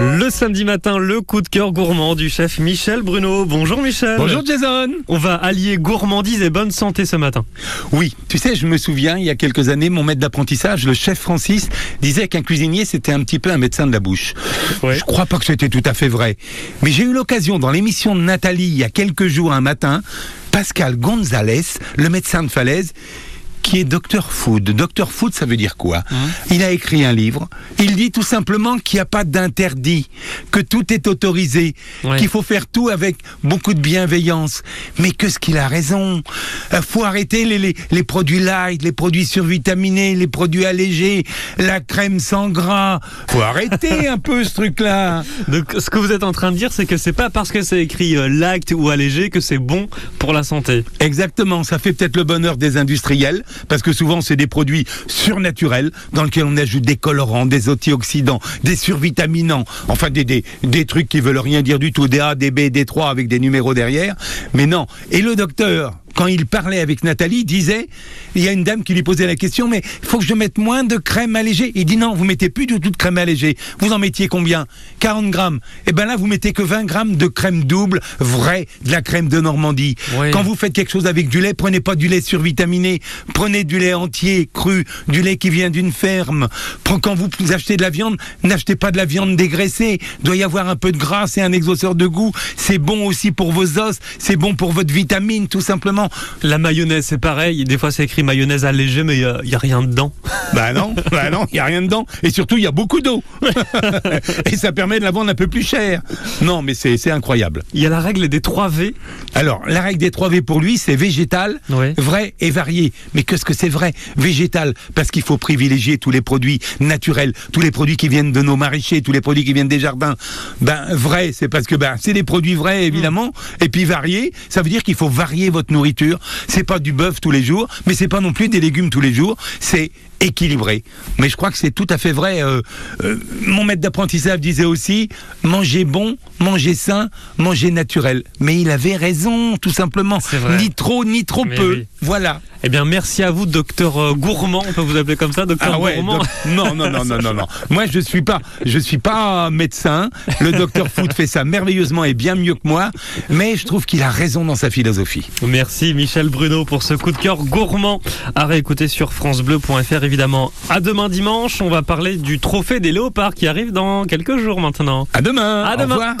Le samedi matin, le coup de cœur gourmand du chef Michel Bruno. Bonjour Michel. Bonjour Jason. On va allier gourmandise et bonne santé ce matin. Oui, tu sais, je me souviens, il y a quelques années, mon maître d'apprentissage, le chef Francis, disait qu'un cuisinier, c'était un petit peu un médecin de la bouche. Ouais. Je crois pas que c'était tout à fait vrai. Mais j'ai eu l'occasion, dans l'émission de Nathalie, il y a quelques jours, un matin, Pascal Gonzalez, le médecin de Falaise, qui est Dr Food. Dr Food, ça veut dire quoi Il a écrit un livre. Il dit tout simplement qu'il n'y a pas d'interdit, que tout est autorisé, Ouais. qu'il faut faire tout avec beaucoup de bienveillance. Mais que ce qu'il a raison. Euh, faut arrêter les, les, les produits light, les produits survitaminés, les produits allégés, la crème sans gras. Faut arrêter un peu ce truc-là. Donc ce que vous êtes en train de dire, c'est que c'est pas parce que c'est écrit euh, light ou allégé que c'est bon pour la santé. Exactement, ça fait peut-être le bonheur des industriels, parce que souvent c'est des produits surnaturels dans lesquels on ajoute des colorants, des antioxydants, des survitaminants, enfin des, des, des trucs qui veulent rien dire du tout, des A, des B, des 3 avec des numéros derrière. Mais non. Et le docteur, quand il parlait avec Nathalie, disait, il y a une dame qui lui posait la question, mais il faut que je mette moins de crème allégée. Il dit non, vous mettez plus du tout de crème allégée. Vous en mettiez combien? 40 grammes. Et ben là, vous mettez que 20 grammes de crème double, vraie, de la crème de Normandie. Oui. Quand vous faites quelque chose avec du lait, prenez pas du lait survitaminé, prenez du lait entier, cru, du lait qui vient d'une ferme. Quand vous achetez de la viande, n'achetez pas de la viande dégraissée. Il doit y avoir un peu de gras, c'est un exauceur de goût. C'est bon aussi pour vos os, c'est bon pour votre vitamine, tout simplement. La mayonnaise, c'est pareil. Des fois, c'est écrit mayonnaise allégée, mais il n'y a, rien dedans. Bah non, bah non, il y a rien dedans. Et surtout, il y a beaucoup d'eau. Et ça permet de la vendre un peu plus cher. Non, mais c'est incroyable. Il y a la règle des 3 V. Alors, la règle des 3 V pour lui, c'est végétal, vrai et varié. Mais qu'est-ce que c'est vrai Végétal, parce qu'il faut privilégier tous les produits naturels, tous les produits qui viennent de nos maraîchers, tous les produits qui viennent des jardins. Ben, vrai, c'est parce que ben, c'est des produits vrais, évidemment. Et puis varié, ça veut dire qu'il faut varier votre nourriture. C'est pas du bœuf tous les jours, mais c'est pas non plus des légumes tous les jours. C'est équilibré. Mais je crois que c'est tout à fait vrai. Euh, euh, mon maître d'apprentissage disait aussi manger bon, manger sain, manger naturel. Mais il avait raison, tout simplement. Ni trop, ni trop Mais peu. oui. Voilà. Eh bien, merci à vous, docteur euh, Gourmand. On peut vous appeler comme ça, docteur Ah ouais, Gourmand. doc- non, non, non, non, non, non. Moi, je suis pas, je suis pas médecin. Le docteur Foot fait ça merveilleusement et bien mieux que moi. Mais je trouve qu'il a raison dans sa philosophie. Merci Michel Bruno pour ce coup de cœur gourmand à réécouter sur francebleu.fr évidemment. À demain dimanche, on va parler du trophée des léopards qui arrive dans quelques jours maintenant. À demain. À Au demain. revoir.